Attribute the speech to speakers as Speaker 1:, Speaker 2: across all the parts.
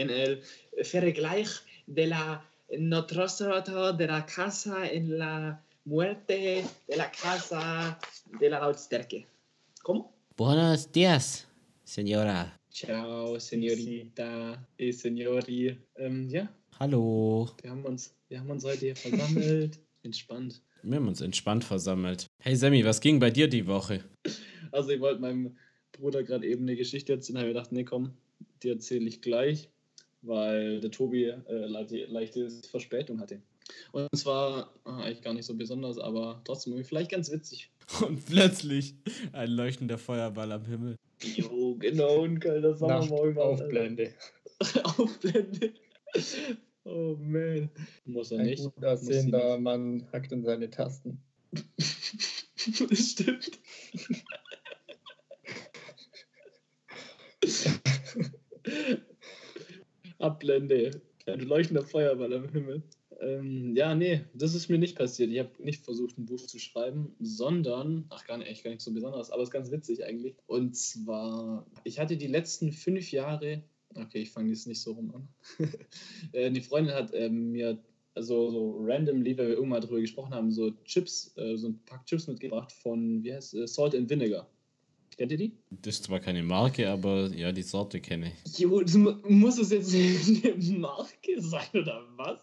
Speaker 1: en el vergleich de la Notrostro de la casa en la muerte de la casa de la Lautstärke. ¿Cómo?
Speaker 2: Buenos días, señora.
Speaker 1: Ciao, señorita y señori. Ähm, ja,
Speaker 2: Hallo.
Speaker 1: wir haben, uns, wir haben uns heute hier versammelt. Entspannt.
Speaker 2: Wir haben uns entspannt versammelt. Hey Sammy, was ging bei dir die Woche?
Speaker 1: Also ich wollte meinem Bruder gerade eben eine Geschichte erzählen, habe ich gedacht, nee komm, die erzähle ich gleich, weil der Tobi äh, leichte, leichte Verspätung hatte. Und zwar ah, eigentlich gar nicht so besonders, aber trotzdem vielleicht ganz witzig.
Speaker 2: Und plötzlich ein leuchtender Feuerball am Himmel.
Speaker 1: Jo, genau, ein kalter Sommermorgen.
Speaker 3: Aufblende.
Speaker 1: Aufblende. Oh man. Muss er
Speaker 3: Ein
Speaker 1: nicht.
Speaker 3: gut aussehender Mann hackt in seine Tasten.
Speaker 1: nicht. Das stimmt. Abblende. Ein leuchtender Feuerball am Himmel. Ähm, ja, nee, das ist mir nicht passiert. Ich habe nicht versucht, ein Buch zu schreiben, sondern, ach, gar nicht, echt gar nicht so besonders, aber es ist ganz witzig eigentlich. Und zwar, ich hatte die letzten fünf Jahre, okay, ich fange jetzt nicht so rum an. Äh, die Freundin hat ähm, mir also so randomly, weil wir irgendwann drüber gesprochen haben, so Chips, äh, so ein Pack Chips mitgebracht von, wie heißt es, Salt and Vinegar. Kennt ihr die?
Speaker 2: Das ist zwar keine Marke, aber ja, die Sorte kenne ich.
Speaker 1: Jo, das mu- muss es jetzt eine Marke sein oder was?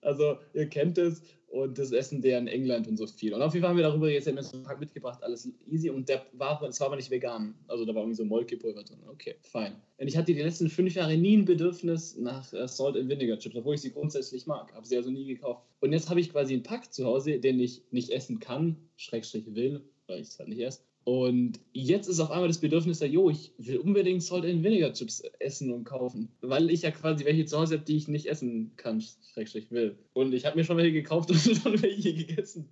Speaker 1: Also, ihr kennt es und das essen der in England und so viel. Und auf jeden Fall haben wir darüber jetzt einen Pack mitgebracht, alles easy und der war, es war aber nicht vegan. Also da war irgendwie so Molkepulver drin. Okay, fein. Und ich hatte die letzten fünf Jahre nie ein Bedürfnis nach äh, Salt and Vinegar Chips, obwohl ich sie grundsätzlich mag. Habe sie also nie gekauft. Und jetzt habe ich quasi einen Pack zu Hause, den ich nicht essen kann, Schrägstrich will, weil ich es halt nicht esse. Und jetzt ist auf einmal das Bedürfnis da, jo, ich will unbedingt Salt and Vinegar Chips essen und kaufen. Weil ich ja quasi welche zu Hause habe, die ich nicht essen kann, schrägstrich will. Und ich habe mir schon welche gekauft und schon welche gegessen.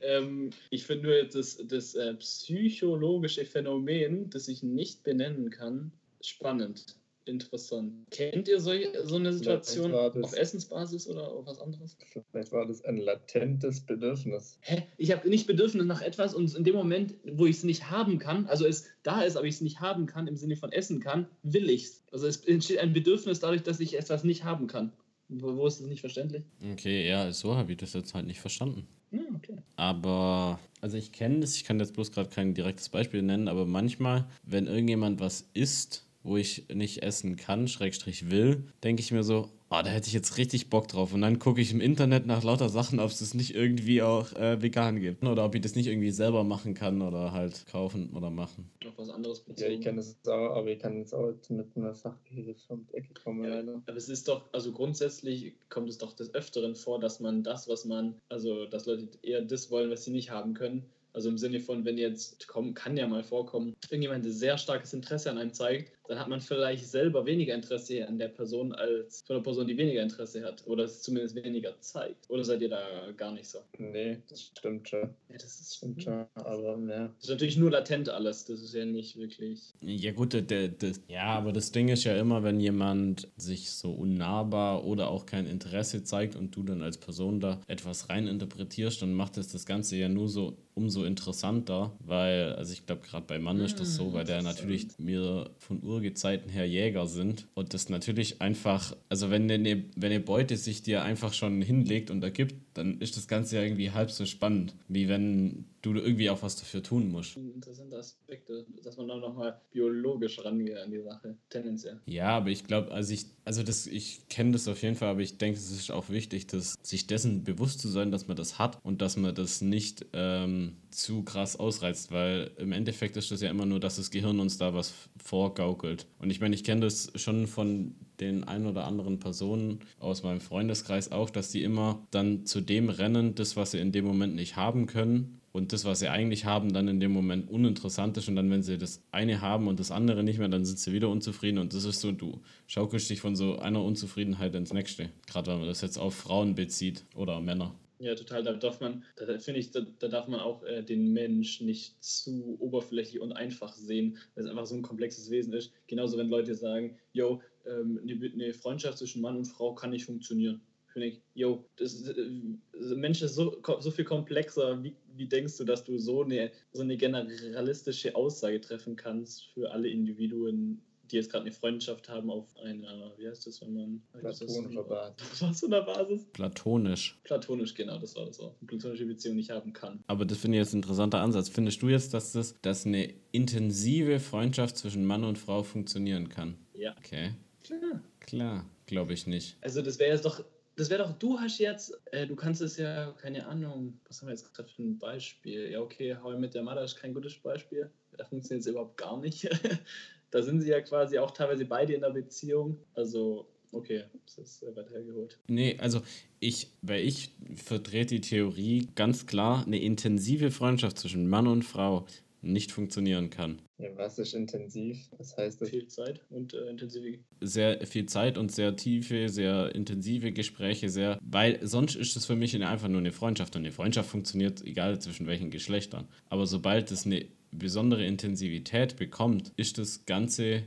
Speaker 1: ähm, ich finde nur das, das äh, psychologische Phänomen, das ich nicht benennen kann, spannend. Interessant. Kennt ihr so, so eine Situation
Speaker 3: war das-
Speaker 1: auf Essensbasis oder auf was anderes?
Speaker 3: Vielleicht war das ein latentes Bedürfnis.
Speaker 1: Hä? Ich habe nicht Bedürfnis nach etwas und in dem Moment, wo ich es nicht haben kann, also es da ist, aber ich es nicht haben kann, im Sinne von essen kann, will ich es. Also es entsteht ein Bedürfnis dadurch, dass ich etwas nicht haben kann. Wo, wo ist das nicht verständlich?
Speaker 2: Okay, ja, so habe ich das jetzt halt nicht verstanden.
Speaker 1: Ja, okay.
Speaker 2: Aber, also ich kenne das, ich kann jetzt bloß gerade kein direktes Beispiel nennen, aber manchmal, wenn irgendjemand was isst, wo ich nicht essen kann, Schrägstrich will, denke ich mir so, oh, da hätte ich jetzt richtig Bock drauf. Und dann gucke ich im Internet nach lauter Sachen, ob es das nicht irgendwie auch äh, vegan gibt. Oder ob ich das nicht irgendwie selber machen kann oder halt kaufen oder machen.
Speaker 1: Auf was anderes
Speaker 3: Ja,
Speaker 1: bezogen.
Speaker 3: ich kenne das auch, aber ich kann jetzt auch mit einer Sache hier um die Ecke kommen.
Speaker 1: Ja,
Speaker 3: leider.
Speaker 1: aber es ist doch, also grundsätzlich kommt es doch des Öfteren vor, dass man das, was man, also dass Leute eher das wollen, was sie nicht haben können. Also im Sinne von, wenn jetzt, komm, kann ja mal vorkommen, irgendjemand ein sehr starkes Interesse an einem zeigt, dann hat man vielleicht selber weniger Interesse an der Person als von der Person, die weniger Interesse hat. Oder es zumindest weniger zeigt. Oder seid ihr da gar nicht so?
Speaker 3: Nee, das stimmt schon.
Speaker 1: Ja, das ist,
Speaker 3: Stimmt schon, aber ja.
Speaker 1: das ist natürlich nur latent alles. Das ist ja nicht wirklich.
Speaker 2: Ja gut, der, der, der, ja, aber das Ding ist ja immer, wenn jemand sich so unnahbar oder auch kein Interesse zeigt und du dann als Person da etwas reininterpretierst, dann macht es das Ganze ja nur so umso interessanter, weil, also ich glaube gerade bei Mann ist das so, weil der natürlich mir von Urgezeiten her Jäger sind und das natürlich einfach, also wenn eine, wenn eine Beute sich dir einfach schon hinlegt und ergibt, dann ist das Ganze ja irgendwie halb so spannend, wie wenn du irgendwie auch was dafür tun musst.
Speaker 1: Interessante Aspekte, dass man da nochmal biologisch rangeht an die Sache, tendenziell.
Speaker 2: Ja, aber ich glaube, also ich, also das, ich kenne das auf jeden Fall, aber ich denke, es ist auch wichtig, dass sich dessen bewusst zu sein, dass man das hat und dass man das nicht ähm, zu krass ausreizt, weil im Endeffekt ist das ja immer nur, dass das Gehirn uns da was vorgaukelt. Und ich meine, ich kenne das schon von den ein oder anderen Personen aus meinem Freundeskreis auch, dass die immer dann zu dem rennen, das, was sie in dem Moment nicht haben können, und das, was sie eigentlich haben, dann in dem Moment uninteressant ist und dann, wenn sie das eine haben und das andere nicht mehr, dann sind sie wieder unzufrieden und das ist so, du schaukelst dich von so einer Unzufriedenheit ins nächste. Gerade wenn man das jetzt auf Frauen bezieht oder Männer.
Speaker 1: Ja, total. Da darf man, da finde ich, da, da darf man auch äh, den Mensch nicht zu oberflächlich und einfach sehen, weil es einfach so ein komplexes Wesen ist. Genauso, wenn Leute sagen, yo, ähm, eine, Freundschaft zwischen Mann und Frau kann nicht funktionieren. Finde ich, yo, das, äh, Mensch ist so, so viel komplexer. Wie, wie denkst du, dass du so eine, so eine generalistische Aussage treffen kannst für alle Individuen, die jetzt gerade eine Freundschaft haben auf einer, wie heißt das, wenn man.
Speaker 3: Platonischer Basis.
Speaker 1: Was für einer Basis?
Speaker 2: Platonisch.
Speaker 1: Platonisch, genau, das war das auch. Eine platonische Beziehung nicht haben kann.
Speaker 2: Aber das finde ich jetzt ein interessanter Ansatz. Findest du jetzt, dass das, dass eine intensive Freundschaft zwischen Mann und Frau funktionieren kann?
Speaker 1: Ja.
Speaker 2: Okay.
Speaker 1: Klar.
Speaker 2: Klar, glaube ich nicht.
Speaker 1: Also das wäre jetzt doch, das wäre doch, du hast jetzt, äh, du kannst es ja, keine Ahnung, was haben wir jetzt gerade für ein Beispiel? Ja, okay, How Met Your Mother ist kein gutes Beispiel. Da funktioniert es überhaupt gar nicht. da sind sie ja quasi auch teilweise beide in der Beziehung. Also, okay, das ist sehr weit hergeholt.
Speaker 2: Nee, also ich, weil ich vertrete die Theorie ganz klar, eine intensive Freundschaft zwischen Mann und Frau nicht funktionieren kann.
Speaker 3: Ja, was ist intensiv? Was heißt das?
Speaker 1: Viel Zeit und äh, intensive.
Speaker 2: Sehr viel Zeit und sehr tiefe, sehr intensive Gespräche, sehr, weil sonst ist es für mich einfach nur eine Freundschaft und eine Freundschaft funktioniert egal zwischen welchen Geschlechtern. Aber sobald es eine besondere Intensivität bekommt, ist das Ganze,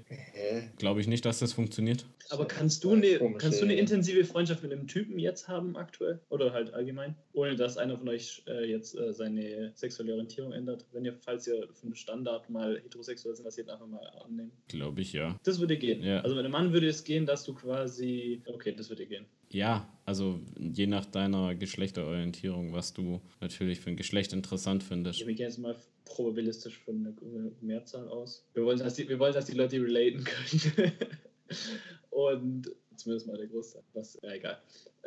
Speaker 2: glaube ich nicht, dass das funktioniert.
Speaker 1: Aber kannst du, eine, kannst du eine intensive Freundschaft mit einem Typen jetzt haben aktuell? Oder halt allgemein? Ohne dass einer von euch äh, jetzt äh, seine sexuelle Orientierung ändert. Wenn ihr, falls ihr vom Standard mal heterosexuell sind, das jetzt einfach mal annehmen.
Speaker 2: Glaube ich ja.
Speaker 1: Das würde gehen.
Speaker 2: Ja.
Speaker 1: Also mit einem Mann würde es gehen, dass du quasi. Okay, das würde gehen.
Speaker 2: Ja, also je nach deiner Geschlechterorientierung, was du natürlich für ein Geschlecht interessant findest.
Speaker 1: Ich wir gehen jetzt mal probabilistisch von einer Mehrzahl aus. Wir wollen, dass die, wir wollen, dass die Leute relaten können. Und zumindest mal der Großteil. Was, ja, egal.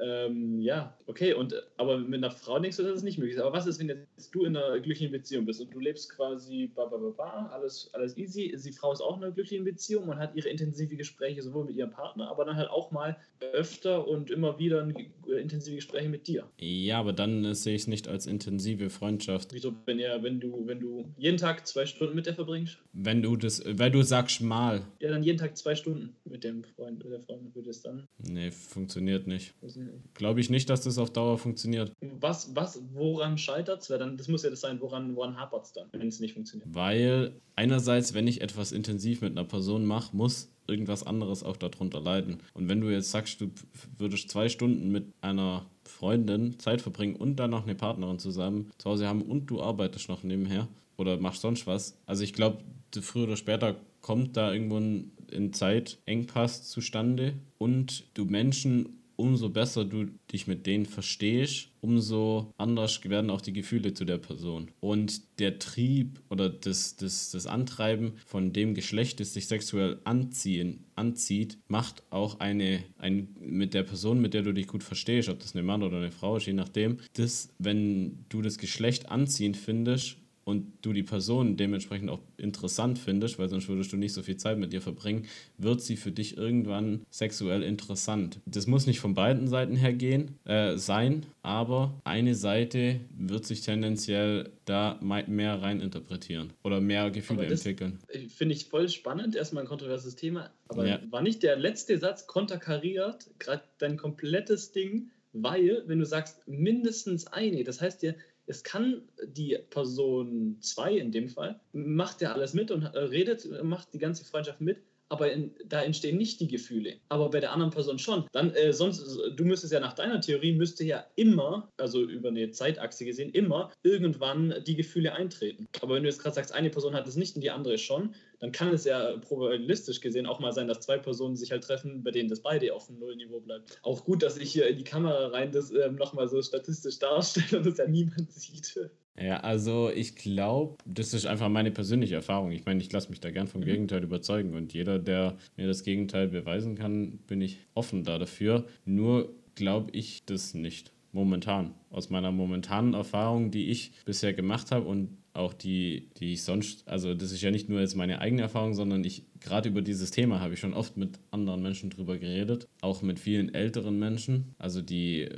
Speaker 1: Ähm, ja, okay, und aber mit einer Frau denkst du, dass es nicht möglich ist. Aber was ist, wenn jetzt du in einer glücklichen Beziehung bist und du lebst quasi ba, ba, ba, ba, alles, alles easy. Die Frau ist auch in einer glücklichen Beziehung und hat ihre intensive Gespräche sowohl mit ihrem Partner, aber dann halt auch mal öfter und immer wieder äh, intensive Gespräche mit dir.
Speaker 2: Ja, aber dann äh, sehe ich es nicht als intensive Freundschaft.
Speaker 1: Wieso, wenn, ihr, wenn, du, wenn du jeden Tag zwei Stunden mit der verbringst?
Speaker 2: Wenn du das, weil du sagst mal.
Speaker 1: Ja, dann jeden Tag zwei Stunden mit dem Freund, mit der Freundin würde es dann.
Speaker 2: Nee, funktioniert nicht.
Speaker 1: weiß nicht.
Speaker 2: Glaube ich nicht, dass das auf Dauer funktioniert.
Speaker 1: Was, was, woran scheitert es? Das muss ja das sein, woran, woran hapert es dann, wenn es nicht funktioniert.
Speaker 2: Weil einerseits, wenn ich etwas intensiv mit einer Person mache, muss irgendwas anderes auch darunter leiden. Und wenn du jetzt sagst, du würdest zwei Stunden mit einer Freundin Zeit verbringen und dann noch eine Partnerin zusammen zu Hause haben und du arbeitest noch nebenher oder machst sonst was. Also ich glaube, früher oder später kommt da irgendwo ein, ein Zeitengpass zustande und du Menschen umso besser du dich mit denen verstehst, umso anders werden auch die Gefühle zu der Person. Und der Trieb oder das, das, das Antreiben von dem Geschlecht, das sich sexuell anziehen, anzieht, macht auch eine, ein, mit der Person, mit der du dich gut verstehst, ob das eine Mann oder eine Frau ist, je nachdem, das, wenn du das Geschlecht anziehend findest, und du die Person dementsprechend auch interessant findest, weil sonst würdest du nicht so viel Zeit mit ihr verbringen, wird sie für dich irgendwann sexuell interessant. Das muss nicht von beiden Seiten her gehen, äh, sein, aber eine Seite wird sich tendenziell da mehr rein interpretieren oder mehr Gefühle entwickeln.
Speaker 1: Finde ich voll spannend, erstmal ein kontroverses Thema. Aber
Speaker 2: Ja.
Speaker 1: war nicht der letzte Satz konterkariert, gerade dein komplettes Ding, weil, wenn du sagst, mindestens eine, das heißt ja, es kann die Person 2 in dem Fall, macht ja alles mit und äh, redet, äh, macht die ganze Freundschaft mit, aber in, da entstehen nicht die Gefühle. Aber bei der anderen Person schon. Dann, äh, sonst, du müsstest ja nach deiner Theorie, müsste ja immer, also über eine Zeitachse gesehen, immer irgendwann die Gefühle eintreten. Aber wenn du jetzt gerade sagst, eine Person hat es nicht und die andere schon, dann kann es ja probabilistisch gesehen auch mal sein, dass zwei Personen sich halt treffen, bei denen das beide auf dem Nullniveau bleibt. Auch gut, dass ich hier in die Kamera rein das ähm, nochmal so statistisch darstelle und das ja niemand sieht.
Speaker 2: Ja, also ich glaube, das ist einfach meine persönliche Erfahrung. Ich meine, ich lasse mich da gern vom
Speaker 1: Mhm.
Speaker 2: Gegenteil überzeugen und jeder, der mir das Gegenteil beweisen kann, bin ich offen da dafür. Nur glaube ich das nicht. Momentan. Aus meiner momentanen Erfahrung, die ich bisher gemacht habe und auch die, die ich sonst, also das ist ja nicht nur jetzt meine eigene Erfahrung, sondern ich, gerade über dieses Thema habe ich schon oft mit anderen Menschen drüber geredet, auch mit vielen älteren Menschen, also die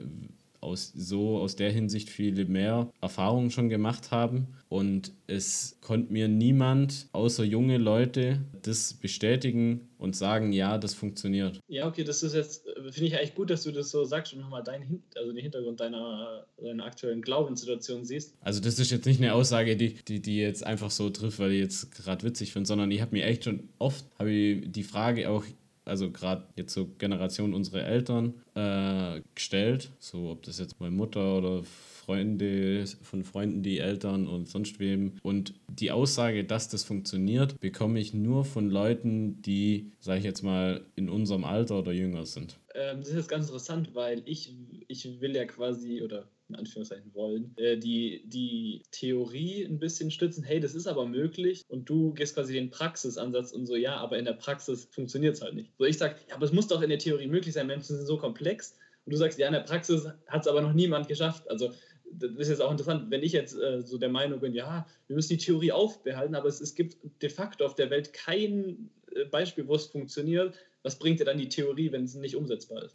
Speaker 2: aus, so aus der Hinsicht viele mehr Erfahrungen schon gemacht haben. Und es konnte mir niemand außer junge Leute das bestätigen und sagen, ja, das funktioniert.
Speaker 1: Ja, okay, das ist jetzt, finde ich eigentlich gut, dass du das so sagst und nochmal deinen also den Hintergrund deiner, deiner aktuellen Glaubenssituation siehst.
Speaker 2: Also das ist jetzt nicht eine Aussage, die, die, die jetzt einfach so trifft, weil ich jetzt gerade witzig finde, sondern ich habe mir echt schon oft habe ich die Frage auch also gerade jetzt so Generation unsere Eltern äh, gestellt, so ob das jetzt meine Mutter oder Freunde von Freunden, die Eltern und sonst wem. Und die Aussage, dass das funktioniert, bekomme ich nur von Leuten, die, sage ich jetzt mal, in unserem Alter oder jünger sind.
Speaker 1: Ähm, das ist jetzt ganz interessant, weil ich, ich will ja quasi, oder in Anführungszeichen wollen, äh, die, die Theorie ein bisschen stützen, hey, das ist aber möglich und du gehst quasi den Praxisansatz und so, ja, aber in der Praxis funktioniert es halt nicht. So ich sage, ja, aber es muss doch in der Theorie möglich sein, Menschen sind so komplex und du sagst, ja, in der Praxis hat es aber noch niemand geschafft. Also das ist jetzt auch interessant, wenn ich jetzt äh, so der Meinung bin, ja, wir müssen die Theorie aufbehalten, aber es, es gibt de facto auf der Welt kein äh, Beispiel, wo es funktioniert. Was bringt dir dann die Theorie, wenn es nicht umsetzbar ist?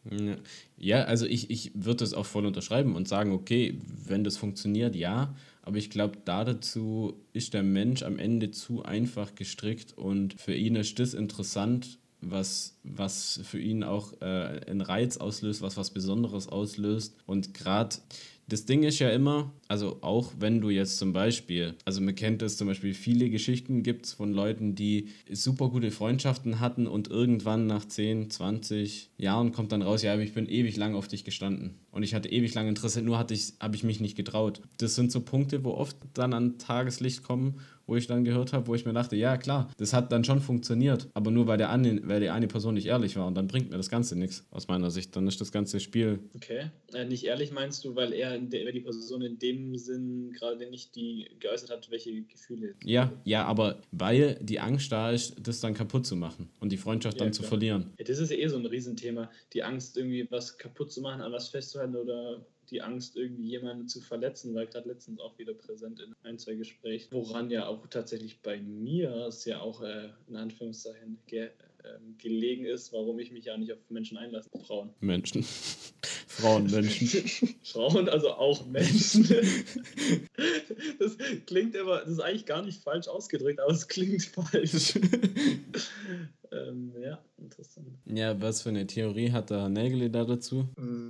Speaker 2: Ja, also ich, ich würde das auch voll unterschreiben und sagen, okay, wenn das funktioniert, ja, aber ich glaube, da dazu ist der Mensch am Ende zu einfach gestrickt und für ihn ist das interessant, was, was für ihn auch äh, einen Reiz auslöst, was was Besonderes auslöst. Und gerade das Ding ist ja immer, also auch wenn du jetzt zum Beispiel, also man kennt es zum Beispiel, viele Geschichten gibt es von Leuten, die super gute Freundschaften hatten und irgendwann nach 10, 20 Jahren kommt dann raus, ja, ich bin ewig lang auf dich gestanden und ich hatte ewig lang Interesse, nur hatte ich, habe ich mich nicht getraut. Das sind so Punkte, wo oft dann an Tageslicht kommen wo ich dann gehört habe, wo ich mir dachte, ja klar, das hat dann schon funktioniert, aber nur weil, der eine, weil die eine Person nicht ehrlich war und dann bringt mir das Ganze nichts aus meiner Sicht. Dann ist das ganze Spiel.
Speaker 1: Okay. Äh, nicht ehrlich meinst du, weil er der, die Person in dem Sinn gerade nicht die geäußert hat, welche Gefühle.
Speaker 2: Ja, ja, aber weil die Angst da ist, das dann kaputt zu machen und die Freundschaft ja, dann klar. zu verlieren.
Speaker 1: Ja, das ist eh so ein Riesenthema. Die Angst, irgendwie was kaputt zu machen, an was festzuhalten oder die Angst, irgendwie jemanden zu verletzen, war gerade letztens auch wieder präsent in ein, zwei Gesprächen. Woran ja auch tatsächlich bei mir es ja auch äh, in Anführungszeichen ge äh, gelegen ist, warum ich mich ja nicht auf Menschen einlasse. Frauen.
Speaker 2: Menschen. Frauen, Menschen.
Speaker 1: Frauen, also auch Menschen. das klingt immer, das ist eigentlich gar nicht falsch ausgedrückt, aber es klingt falsch. ähm, ja, interessant.
Speaker 2: Ja, was für eine Theorie hat der Nägel da dazu?
Speaker 3: Mm.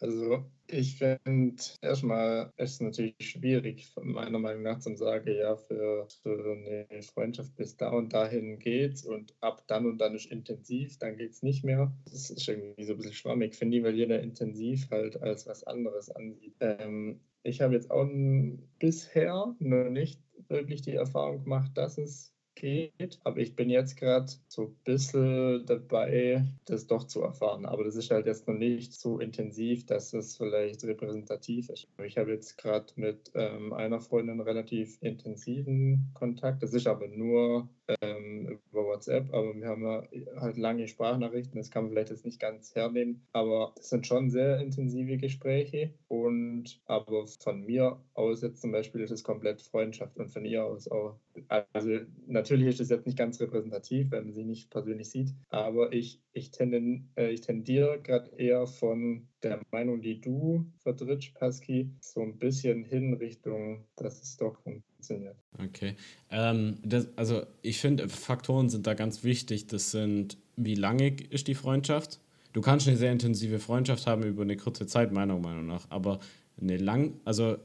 Speaker 3: Also ich finde erstmal ist es natürlich schwierig, meiner Meinung nach zu sagen, ja, für, für eine Freundschaft bis da und dahin geht's und ab dann und dann ist intensiv, dann geht es nicht mehr. Das ist irgendwie so ein bisschen schwammig, finde ich, weil jeder intensiv halt als was anderes ansieht. Ähm, ich habe jetzt auch bisher noch nicht wirklich die Erfahrung gemacht, dass es geht. Aber ich bin jetzt gerade so ein bisschen dabei, das doch zu erfahren. Aber das ist halt jetzt noch nicht so intensiv, dass es vielleicht repräsentativ ist. Ich habe jetzt gerade mit ähm, einer Freundin relativ intensiven Kontakt. Das ist aber nur ähm, über WhatsApp, aber wir haben ja halt lange Sprachnachrichten, das kann man vielleicht jetzt nicht ganz hernehmen, aber es sind schon sehr intensive Gespräche und aber von mir aus jetzt zum Beispiel ist es komplett Freundschaft und von ihr aus auch, also natürlich ist es jetzt nicht ganz repräsentativ, wenn man sie nicht persönlich sieht, aber ich, ich, tenden, äh, ich tendiere gerade eher von der Meinung, die du vertrittst, Pasky, so ein bisschen hin Richtung, dass es doch funktioniert.
Speaker 2: Okay. Ähm, das, also ich finde, Faktoren sind da ganz wichtig. Das sind, wie lange ist die Freundschaft? Du kannst eine sehr intensive Freundschaft haben über eine kurze Zeit, meiner Meinung nach. Aber eine lang, also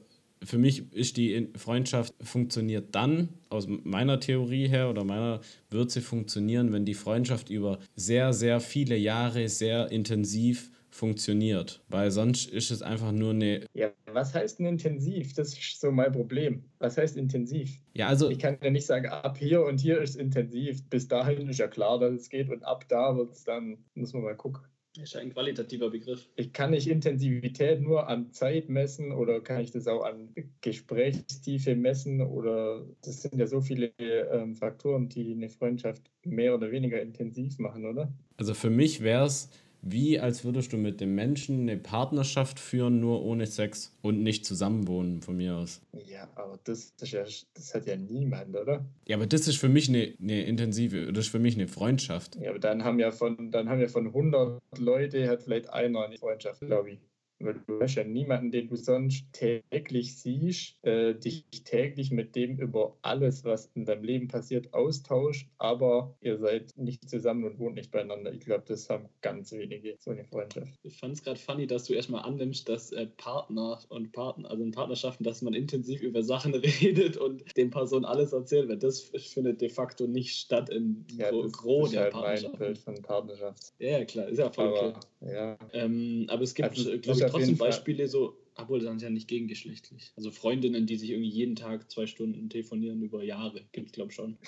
Speaker 2: für mich ist die Freundschaft funktioniert dann, aus meiner Theorie her oder meiner wird sie funktionieren, wenn die Freundschaft über sehr, sehr viele Jahre sehr intensiv funktioniert. Weil sonst ist es einfach nur eine.
Speaker 3: Ja, was heißt denn intensiv? Das ist so mein Problem. Was heißt intensiv?
Speaker 2: Ja, also.
Speaker 3: Ich kann ja nicht sagen, ab hier und hier ist intensiv. Bis dahin ist ja klar, dass es geht und ab da wird es dann, muss man mal gucken.
Speaker 1: Das ist ein qualitativer Begriff.
Speaker 3: Ich kann nicht Intensivität nur an Zeit messen oder kann ich das auch an Gesprächstiefe messen oder das sind ja so viele ähm, Faktoren, die eine Freundschaft mehr oder weniger intensiv machen, oder?
Speaker 2: Also für mich wäre es wie als würdest du mit dem Menschen eine Partnerschaft führen, nur ohne Sex und nicht zusammenwohnen, von mir aus.
Speaker 3: Ja, aber das, das, ja, das hat ja niemand, oder?
Speaker 2: Ja, aber das ist für mich eine, eine intensive, das ist für mich eine Freundschaft.
Speaker 3: Ja, aber dann haben ja von, dann haben ja von 100 Leute hat vielleicht einer eine Freundschaft, glaube ich. Weil du hast ja niemanden, den du sonst täglich siehst, äh, dich täglich mit dem über alles, was in deinem Leben passiert, austauscht, aber ihr seid nicht zusammen und wohnt nicht beieinander. Ich glaube, das haben ganz wenige, so eine Freundschaft.
Speaker 1: Ich fand es gerade funny, dass du erstmal annimmst, dass äh, Partner und Partner, also in Partnerschaften, dass man intensiv über Sachen redet und den Personen alles erzählt wird. Das findet de facto nicht statt in
Speaker 3: ja,
Speaker 1: Gro Gros
Speaker 3: ist
Speaker 1: der
Speaker 3: halt
Speaker 1: Partnerschaft.
Speaker 3: mein Bild von Partnerschaft.
Speaker 1: Ja, klar, ist ja voll okay.
Speaker 3: Aber ja,
Speaker 1: Ähm, aber es gibt,
Speaker 3: Also,
Speaker 1: äh, glaube ich,
Speaker 3: auf
Speaker 1: trotzdem
Speaker 3: Fall-
Speaker 1: Beispiele so, obwohl das ist ja nicht gegengeschlechtlich. Also Freundinnen, die sich irgendwie jeden Tag zwei Stunden telefonieren über Jahre. Gibt es, glaube ich, schon.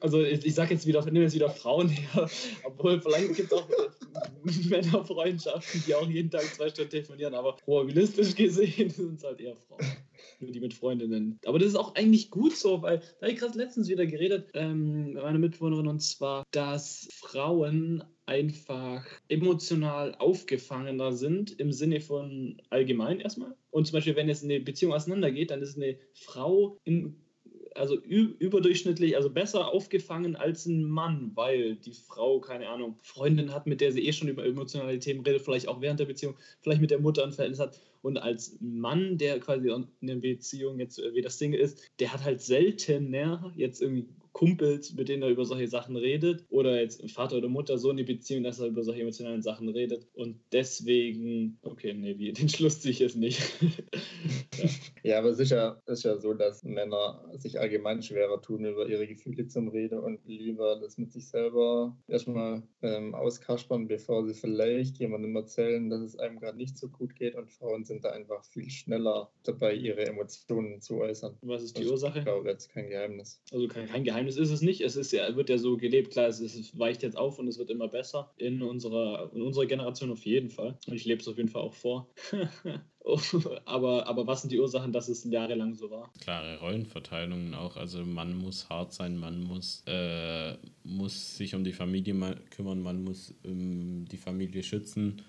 Speaker 1: Also ich, ich sage jetzt wieder, nehme jetzt wieder Frauen her, obwohl vielleicht gibt es auch Männerfreundschaften, die auch jeden Tag zwei Stunden telefonieren, aber probabilistisch gesehen sind es halt eher Frauen. Nur die mit Freundinnen. Aber das ist auch eigentlich gut so, weil da habe ich gerade letztens wieder geredet ähm, mit meiner Mitbewohnerin und zwar, dass Frauen einfach emotional aufgefangener sind im Sinne von allgemein erstmal. Und zum Beispiel, wenn jetzt eine Beziehung auseinandergeht, dann ist eine Frau im also überdurchschnittlich, also besser aufgefangen als ein Mann, weil die Frau, keine Ahnung, Freundin hat, mit der sie eh schon über emotionale Themen redet, vielleicht auch während der Beziehung, vielleicht mit der Mutter ein Verhältnis hat. Und als Mann, der quasi in einer Beziehung jetzt äh, wieder Single ist, der hat halt seltener jetzt irgendwie Kumpels, mit denen er über solche Sachen redet. Oder jetzt Vater oder Mutter so eine Beziehung, dass er über solche emotionalen Sachen redet. Und deswegen, okay, nee, wie, den Schluss ziehe ich jetzt nicht. ja.
Speaker 3: Ja, aber sicher ist ja so, dass Männer sich allgemein schwerer tun, über ihre Gefühle zum Reden und lieber das mit sich selber erstmal ähm, auskaspern, bevor sie vielleicht jemandem erzählen, dass es einem gerade nicht so gut geht. Und Frauen sind da einfach viel schneller dabei, ihre Emotionen zu äußern.
Speaker 1: Was ist die
Speaker 3: Also,
Speaker 1: Ursache?
Speaker 3: Ich glaube, jetzt kein Geheimnis.
Speaker 1: Also kein, kein Geheimnis ist es nicht. Es ist ja, wird ja so gelebt. Klar, es, ist, weicht jetzt auf und es wird immer besser. In unserer, in unserer Generation auf jeden Fall. Und ich lebe es auf jeden Fall auch vor. aber, aber was sind die Ursachen, dass es jahrelang so war?
Speaker 2: Klare Rollenverteilungen auch. Also man muss hart sein, man muss, äh, muss sich um die Familie kümmern, man muss ähm, die Familie schützen.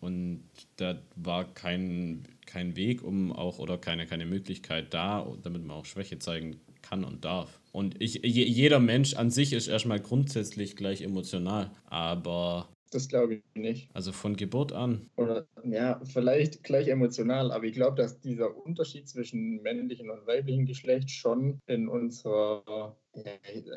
Speaker 2: Und da war kein, kein Weg, um auch oder keine, keine Möglichkeit da, damit man auch Schwäche zeigen kann und darf. Und ich, je, jeder Mensch an sich ist erstmal grundsätzlich gleich emotional, aber
Speaker 3: Das glaube ich nicht.
Speaker 2: also von Geburt an
Speaker 3: Oder ja, vielleicht gleich emotional, aber ich glaube, dass dieser Unterschied zwischen männlichen und weiblichen Geschlecht schon in unserer,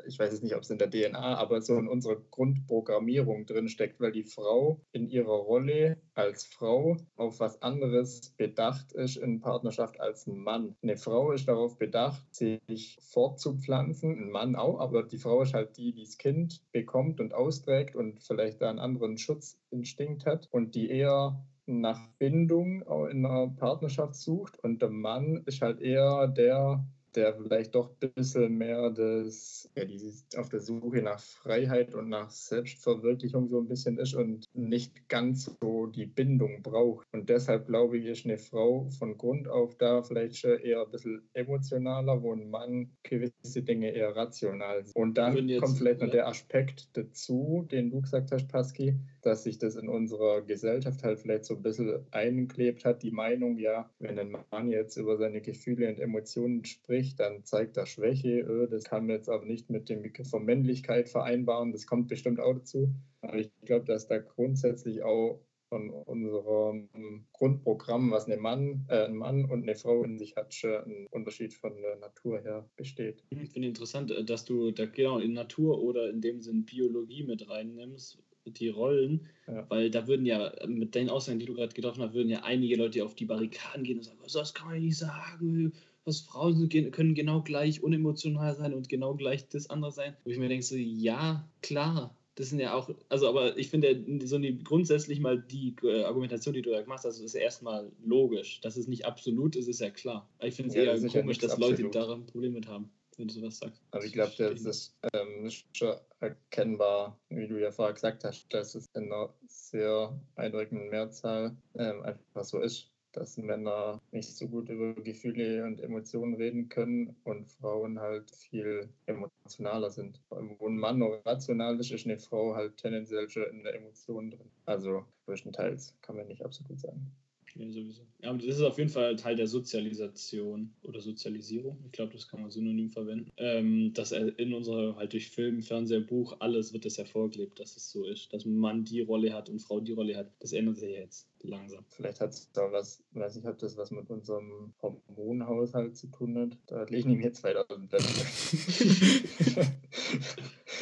Speaker 3: ich weiß jetzt nicht, ob es in der DNA, aber so in unserer Grundprogrammierung drin steckt, weil die Frau in ihrer Rolle als Frau auf was anderes bedacht ist in Partnerschaft als ein Mann. Eine Frau ist darauf bedacht, sich fortzupflanzen, ein Mann auch, aber die Frau ist halt die, die das Kind bekommt und austrägt und vielleicht da einen anderen Schutzinstinkt hat und die eher nach Bindung in einer Partnerschaft sucht und der Mann ist halt eher der, der vielleicht doch ein bisschen mehr das, ja, dieses auf der Suche nach Freiheit und nach Selbstverwirklichung so ein bisschen ist und nicht ganz so die Bindung braucht. Und deshalb glaube ich, ist eine Frau von Grund auf da vielleicht schon eher ein bisschen emotionaler, wo ein Mann gewisse Dinge eher rational sind. Und dann
Speaker 1: jetzt-
Speaker 3: kommt vielleicht noch
Speaker 1: ja.
Speaker 3: der Aspekt dazu, den du gesagt hast, Paski, dass sich das in unserer Gesellschaft halt vielleicht so ein bisschen einklebt hat, die Meinung, ja, wenn ein Mann jetzt über seine Gefühle und Emotionen spricht, dann zeigt er Schwäche. Äh, Das kann man jetzt aber nicht mit dem Begriff von Männlichkeit vereinbaren. Das kommt bestimmt auch dazu. Aber ich glaube, dass da grundsätzlich auch von unserem Grundprogramm, was eine Mann, äh, ein Mann und eine Frau in sich hat, schon ein Unterschied von der Natur her besteht.
Speaker 1: Ich finde interessant, äh, dass du da genau in Natur oder in dem Sinn Biologie mit reinnimmst, die Rollen,
Speaker 3: Ja.
Speaker 1: weil da würden ja mit den Aussagen, die du gerade getroffen hast, würden ja einige Leute auf die Barrikaden gehen und sagen, "Also, das kann man nicht sagen, was Frauen können genau gleich unemotional sein und genau gleich das andere sein. Wo ich mir denke, so, ja, klar. Das sind ja auch, also aber ich finde ja, so die, grundsätzlich mal die äh, Argumentation, die du da gemacht hast, ist ja erstmal logisch. Dass es nicht absolut ist, ist ja klar. Aber ich finde es
Speaker 3: Ja,
Speaker 1: eher
Speaker 3: das ist ja
Speaker 1: komisch,
Speaker 3: nichts
Speaker 1: dass Leute
Speaker 3: absolut.
Speaker 1: daran Probleme mit haben, wenn du sowas sagst.
Speaker 3: Aber ich glaube, das ist, ähm, ist schon erkennbar, wie du ja vorher gesagt hast, dass es in einer sehr eindrückenden Mehrzahl ähm, einfach so ist, dass Männer nicht so gut über Gefühle und Emotionen reden können und Frauen halt viel emotionaler sind. Wo ein Mann noch rational ist, ist eine Frau halt tendenziell schon in der Emotion drin. Also größtenteils kann man nicht absolut sagen.
Speaker 1: Ja, sowieso. Ja, aber das ist auf jeden Fall Teil der Sozialisation oder Sozialisierung. Ich glaube, das kann man synonym verwenden. Ähm, dass in unserer, halt durch Film, Fernseher, Buch, alles wird es hervorgelebt, dass es so ist. Dass Mann die Rolle hat und Frau die Rolle hat. Das ändert sich jetzt langsam.
Speaker 3: Vielleicht hat es da was, weiß nicht, ob das was mit unserem Hormonhaushalt zu tun hat. Da lege ich mir 2000 Plätze.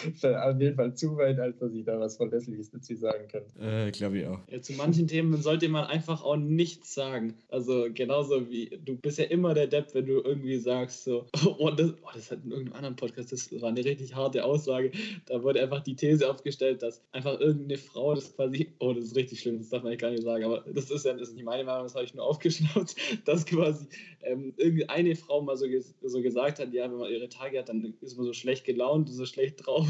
Speaker 3: auf jeden Fall zu weit, als dass ich da was Verlässliches dazu sagen kann.
Speaker 2: Äh, glaube ich auch.
Speaker 1: Ja, zu manchen Themen sollte man einfach auch nichts sagen. Also genauso wie du bist ja immer der Depp, wenn du irgendwie sagst so, oh, das, oh, das hat in irgendeinem anderen Podcast, das war eine richtig harte Aussage. Da wurde einfach die These aufgestellt, dass einfach irgendeine Frau das quasi, oh, das ist richtig schlimm, das darf man gar nicht sagen, aber das ist ja das ist nicht meine Meinung, das habe ich nur aufgeschnappt, dass quasi ähm, irgendeine Frau mal so, so gesagt hat, ja, wenn man ihre Tage hat, dann ist man so schlecht gelaunt, so schlecht drauf.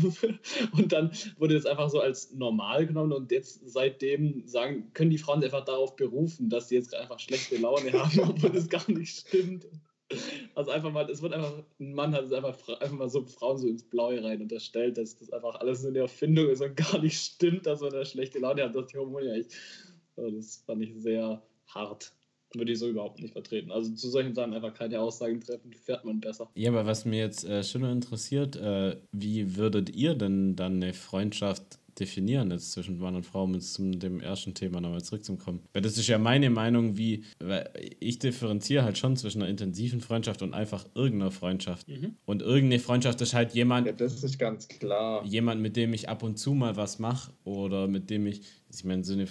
Speaker 1: Und dann wurde das einfach so als normal genommen und jetzt seitdem sagen, können die Frauen einfach darauf berufen, dass sie jetzt einfach schlechte Laune haben, obwohl das gar nicht stimmt. Also einfach mal, es wird einfach, ein Mann hat es einfach, einfach mal so Frauen so ins Blaue rein unterstellt, dass das einfach alles nur eine Erfindung ist und gar nicht stimmt, dass man eine schlechte Laune hat, dass die Hormone eigentlich. Das fand ich sehr hart würde ich so überhaupt nicht vertreten. Also zu solchen Sachen einfach keine Aussagen treffen, fährt man besser.
Speaker 2: Ja, aber was mir jetzt äh, schon interessiert, äh, wie würdet ihr denn dann eine Freundschaft definieren jetzt zwischen Mann und Frau, um jetzt zu dem ersten Thema nochmal zurückzukommen. Weil das ist ja meine Meinung, wie, weil ich differenziere halt schon zwischen einer intensiven Freundschaft und einfach irgendeiner Freundschaft. Mhm. Und irgendeine Freundschaft ist halt jemand.
Speaker 3: Ja, das ist ganz klar.
Speaker 2: Jemand, mit dem ich ab und zu mal was mache oder mit dem ich, ich meine, so eine,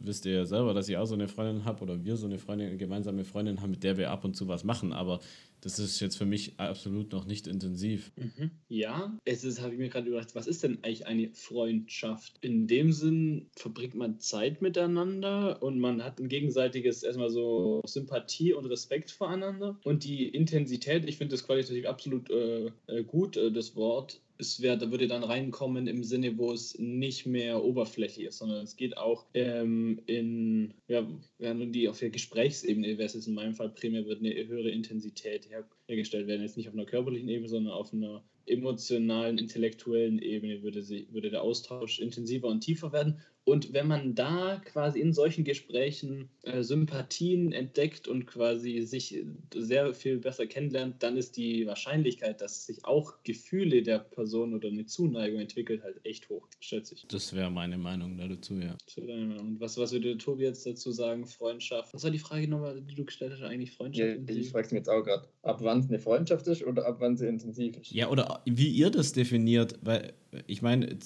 Speaker 2: wisst ihr ja selber, dass ich auch so eine Freundin habe oder wir so eine Freundin, eine gemeinsame Freundin haben, mit der wir ab und zu was machen, aber das ist jetzt für mich absolut noch nicht intensiv.
Speaker 1: Mhm. Ja, es ist, habe ich mir gerade überlegt, was ist denn eigentlich eine Freundschaft? In dem Sinn verbringt man Zeit miteinander und man hat ein gegenseitiges erstmal so Sympathie und Respekt voreinander. Und die Intensität, ich finde das qualitativ absolut äh, äh gut, äh, das Wort es wär, da würde dann reinkommen im Sinne, wo es nicht mehr oberflächlich ist, sondern es geht auch ähm, in, ja, die auf der Gesprächsebene, wäre es jetzt in meinem Fall primär, wird eine höhere Intensität her, hergestellt werden. Jetzt nicht auf einer körperlichen Ebene, sondern auf einer emotionalen, intellektuellen Ebene würde, sie, würde der Austausch intensiver und tiefer werden. Und wenn man da quasi in solchen Gesprächen äh, Sympathien entdeckt und quasi sich sehr viel besser kennenlernt, dann ist die Wahrscheinlichkeit, dass sich auch Gefühle der Person oder eine Zuneigung entwickelt, halt echt hoch, schätze ich.
Speaker 2: Das wäre meine Meinung dazu, ja.
Speaker 1: Und was, was würde Tobi jetzt dazu sagen? Freundschaft. Was war die Frage nochmal, die du gestellt hast? Eigentlich Freundschaft?
Speaker 3: Ja, ich frage es mir jetzt auch gerade. Ab wann es eine Freundschaft ist oder ab wann sie intensiv ist?
Speaker 2: Ja, oder wie ihr das definiert, weil ich meine.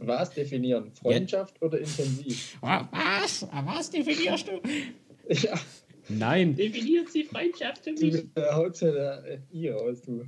Speaker 3: Was definieren? Freundschaft ja. oder intensiv?
Speaker 2: Was? Was definierst du?
Speaker 3: Ja.
Speaker 2: Nein.
Speaker 1: Definiert sie Freundschaft für mich?
Speaker 3: Du haut ja da I raus, du.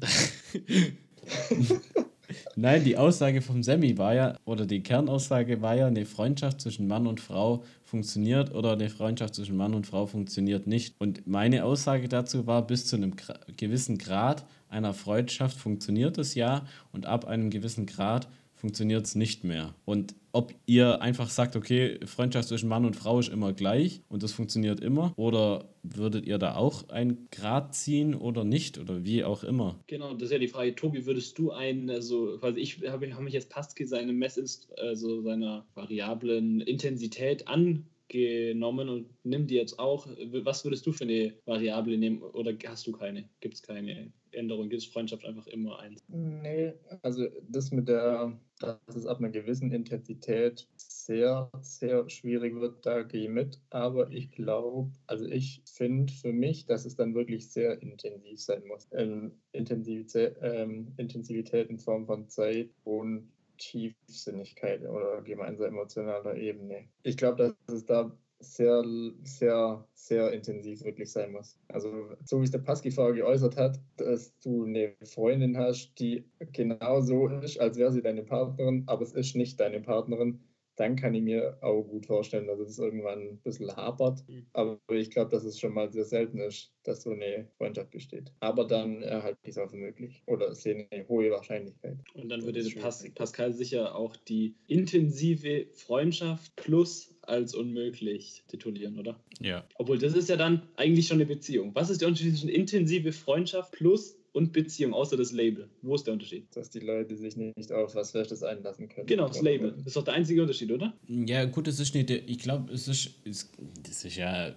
Speaker 2: Nein, die Aussage vom Semi war ja, oder die Kernaussage war ja, eine Freundschaft zwischen Mann und Frau funktioniert oder eine Freundschaft zwischen Mann und Frau funktioniert nicht. Und meine Aussage dazu war, bis zu einem gewissen Grad einer Freundschaft funktioniert es ja und ab einem gewissen Grad funktioniert es nicht mehr. Und ob ihr einfach sagt, okay, Freundschaft zwischen Mann und Frau ist immer gleich und das funktioniert immer, oder würdet ihr da auch einen Grad ziehen oder nicht oder wie auch immer?
Speaker 1: Genau, das ist ja die Frage. Tobi, würdest du einen, also quasi ich habe hab mich jetzt Pascal seine Mess, also seiner variablen Intensität an genommen und nimm die jetzt auch. Was würdest du für eine Variable nehmen oder hast du keine? Gibt es keine Änderung? Gibt es Freundschaft einfach immer eins?
Speaker 3: Nee, also das mit der, dass es ab einer gewissen Intensität sehr, sehr schwierig wird, da gehe ich mit. Aber ich glaube, also ich finde für mich, dass es dann wirklich sehr intensiv sein muss. Ähm, Intensivität, ähm, Intensivität in Form von Zeit und Tiefsinnigkeit oder gemeinsam emotionaler Ebene. Ich glaube, dass es da sehr, sehr, sehr intensiv wirklich sein muss. Also, so wie es der vorher geäußert hat, dass du eine Freundin hast, die genau so ist, als wäre sie deine Partnerin, aber es ist nicht deine Partnerin dann kann ich mir auch gut vorstellen, dass es irgendwann ein bisschen hapert. Mhm. Aber ich glaube, dass es schon mal sehr selten ist, dass so eine Freundschaft besteht. Aber dann erhalte ich es auch für möglich oder sehe eine hohe Wahrscheinlichkeit.
Speaker 1: Und dann würde Pas Pascal sicher auch die intensive Freundschaft plus als unmöglich titulieren, oder?
Speaker 2: Ja.
Speaker 1: Obwohl das ist ja dann eigentlich schon eine Beziehung. Was ist der Unterschied zwischen intensive Freundschaft plus und Beziehung, außer das Label. Wo ist der Unterschied?
Speaker 3: Dass die Leute sich nicht auf was Schlechtes einlassen können.
Speaker 1: Genau, das Label. Das ist doch der einzige Unterschied, oder?
Speaker 2: Ja, gut, das ist nicht, ich glaube, es ist, es, das ist ja,